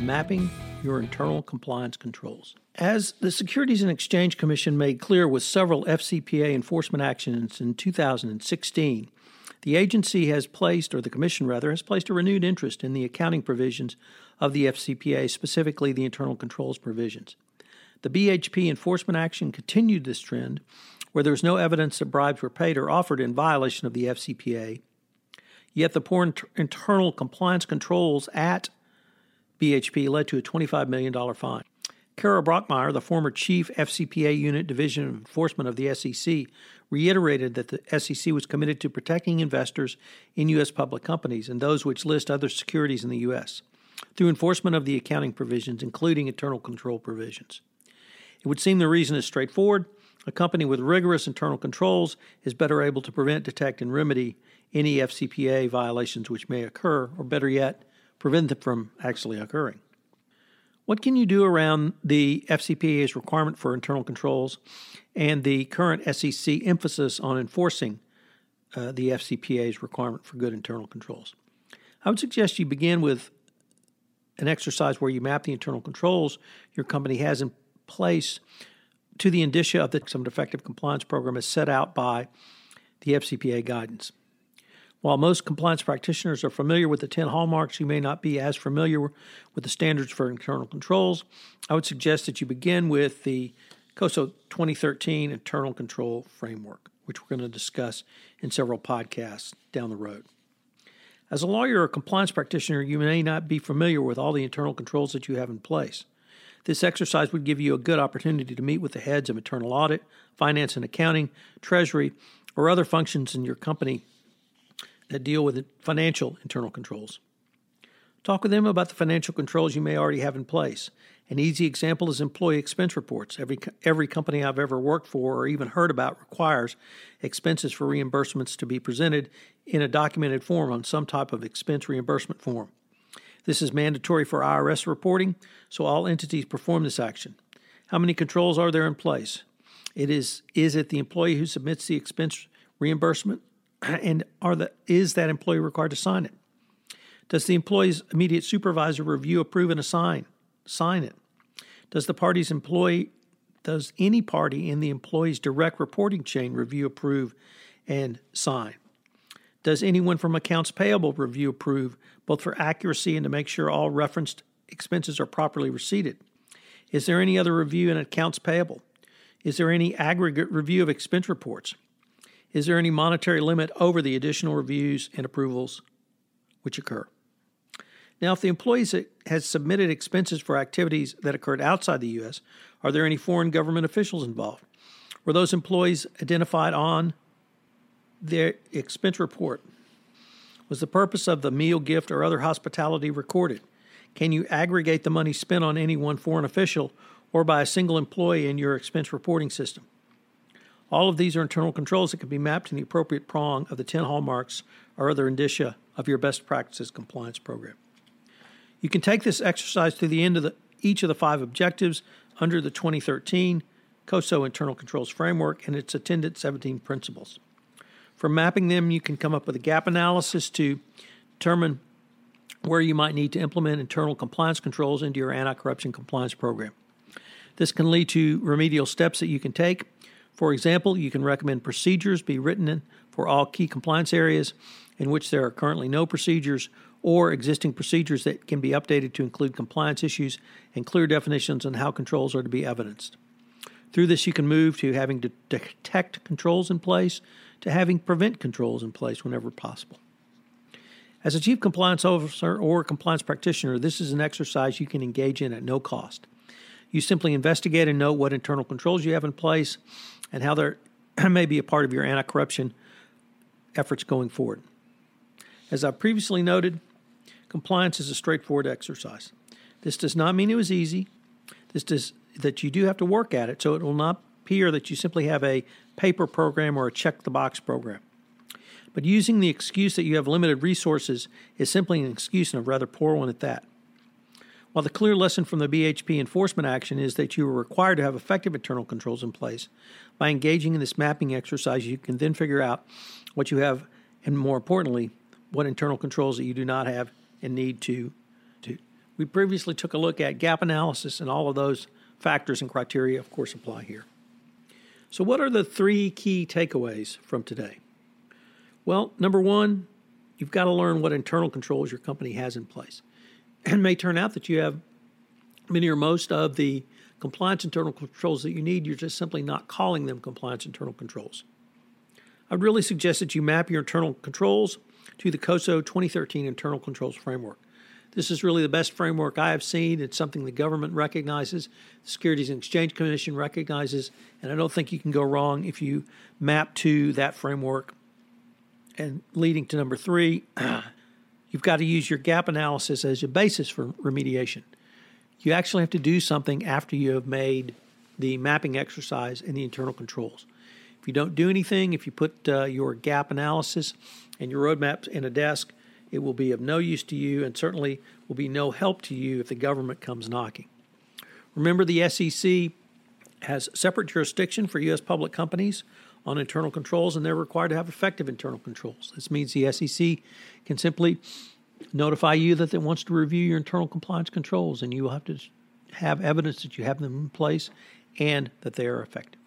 mapping your internal compliance controls. As the Securities and Exchange Commission made clear with several FCPA enforcement actions in 2016, the agency has placed, or the Commission rather, has placed a renewed interest in the accounting provisions of the FCPA, specifically the internal controls provisions. The BHP enforcement action continued this trend, where there was no evidence that bribes were paid or offered in violation of the FCPA. Yet the poor inter- internal compliance controls at BHP led to a $25 million fine. Kara Brockmeyer, the former chief FCPA unit division enforcement of the SEC, reiterated that the SEC was committed to protecting investors in U.S. public companies and those which list other securities in the U.S. through enforcement of the accounting provisions, including internal control provisions. It would seem the reason is straightforward. A company with rigorous internal controls is better able to prevent, detect, and remedy any FCPA violations which may occur, or better yet, prevent them from actually occurring. What can you do around the FCPA's requirement for internal controls and the current SEC emphasis on enforcing uh, the FCPA's requirement for good internal controls? I would suggest you begin with an exercise where you map the internal controls your company has in place to the indicia of the some effective compliance program as set out by the FCPA guidance. While most compliance practitioners are familiar with the 10 hallmarks, you may not be as familiar with the standards for internal controls. I would suggest that you begin with the COSO 2013 Internal Control Framework, which we're going to discuss in several podcasts down the road. As a lawyer or compliance practitioner, you may not be familiar with all the internal controls that you have in place. This exercise would give you a good opportunity to meet with the heads of internal audit, finance and accounting, treasury, or other functions in your company that deal with financial internal controls. Talk with them about the financial controls you may already have in place. An easy example is employee expense reports. Every, every company I've ever worked for or even heard about requires expenses for reimbursements to be presented in a documented form on some type of expense reimbursement form. This is mandatory for IRS reporting, so all entities perform this action. How many controls are there in place? It is is it the employee who submits the expense reimbursement and are the is that employee required to sign it? Does the employee's immediate supervisor review, approve, and assign sign it? Does the party's employee does any party in the employee's direct reporting chain review, approve, and sign? Does anyone from accounts payable review, approve, both for accuracy and to make sure all referenced expenses are properly receipted? Is there any other review in accounts payable? Is there any aggregate review of expense reports? Is there any monetary limit over the additional reviews and approvals which occur? Now, if the employee has submitted expenses for activities that occurred outside the U.S., are there any foreign government officials involved? Were those employees identified on their expense report? Was the purpose of the meal, gift, or other hospitality recorded? Can you aggregate the money spent on any one foreign official or by a single employee in your expense reporting system? All of these are internal controls that can be mapped in the appropriate prong of the 10 hallmarks or other indicia of your best practices compliance program. You can take this exercise to the end of the, each of the five objectives under the 2013 COSO Internal Controls Framework and its attendant 17 principles. From mapping them, you can come up with a gap analysis to determine where you might need to implement internal compliance controls into your anti corruption compliance program. This can lead to remedial steps that you can take for example, you can recommend procedures be written for all key compliance areas in which there are currently no procedures, or existing procedures that can be updated to include compliance issues and clear definitions on how controls are to be evidenced. Through this, you can move to having to detect controls in place to having prevent controls in place whenever possible. As a chief compliance officer or compliance practitioner, this is an exercise you can engage in at no cost. You simply investigate and note what internal controls you have in place and how they may be a part of your anti corruption efforts going forward. As I previously noted, compliance is a straightforward exercise. This does not mean it was easy. This does that you do have to work at it, so it will not appear that you simply have a paper program or a check the box program. But using the excuse that you have limited resources is simply an excuse and a rather poor one at that. While the clear lesson from the BHP enforcement action is that you are required to have effective internal controls in place, by engaging in this mapping exercise, you can then figure out what you have, and more importantly, what internal controls that you do not have and need to do. We previously took a look at gap analysis, and all of those factors and criteria, of course, apply here. So, what are the three key takeaways from today? Well, number one, you've got to learn what internal controls your company has in place. And may turn out that you have many or most of the compliance internal controls that you need, you're just simply not calling them compliance internal controls. I'd really suggest that you map your internal controls to the COSO 2013 Internal Controls Framework. This is really the best framework I have seen. It's something the government recognizes, the Securities and Exchange Commission recognizes, and I don't think you can go wrong if you map to that framework and leading to number three, you've got to use your gap analysis as a basis for remediation. You actually have to do something after you have made the mapping exercise and the internal controls. If you don't do anything, if you put uh, your gap analysis and your roadmaps in a desk, it will be of no use to you and certainly will be no help to you if the government comes knocking. Remember, the SEC has separate jurisdiction for U.S. public companies on internal controls, and they're required to have effective internal controls. This means the SEC can simply notify you that it wants to review your internal compliance controls, and you will have to have evidence that you have them in place and that they are effective.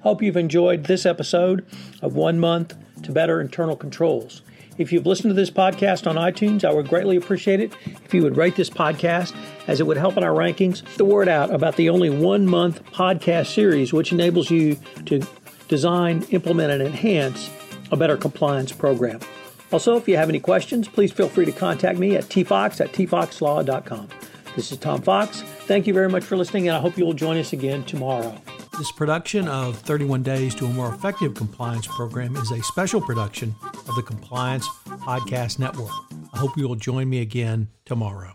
Hope you've enjoyed this episode of One Month to Better Internal Controls. If you've listened to this podcast on iTunes, I would greatly appreciate it if you would rate this podcast, as it would help in our rankings. The word out about the only one month podcast series, which enables you to design, implement, and enhance a better compliance program. Also, if you have any questions, please feel free to contact me at tfox at tfoxlaw.com. This is Tom Fox. Thank you very much for listening, and I hope you'll join us again tomorrow. This production of 31 Days to a More Effective Compliance Program is a special production of the Compliance Podcast Network. I hope you will join me again tomorrow.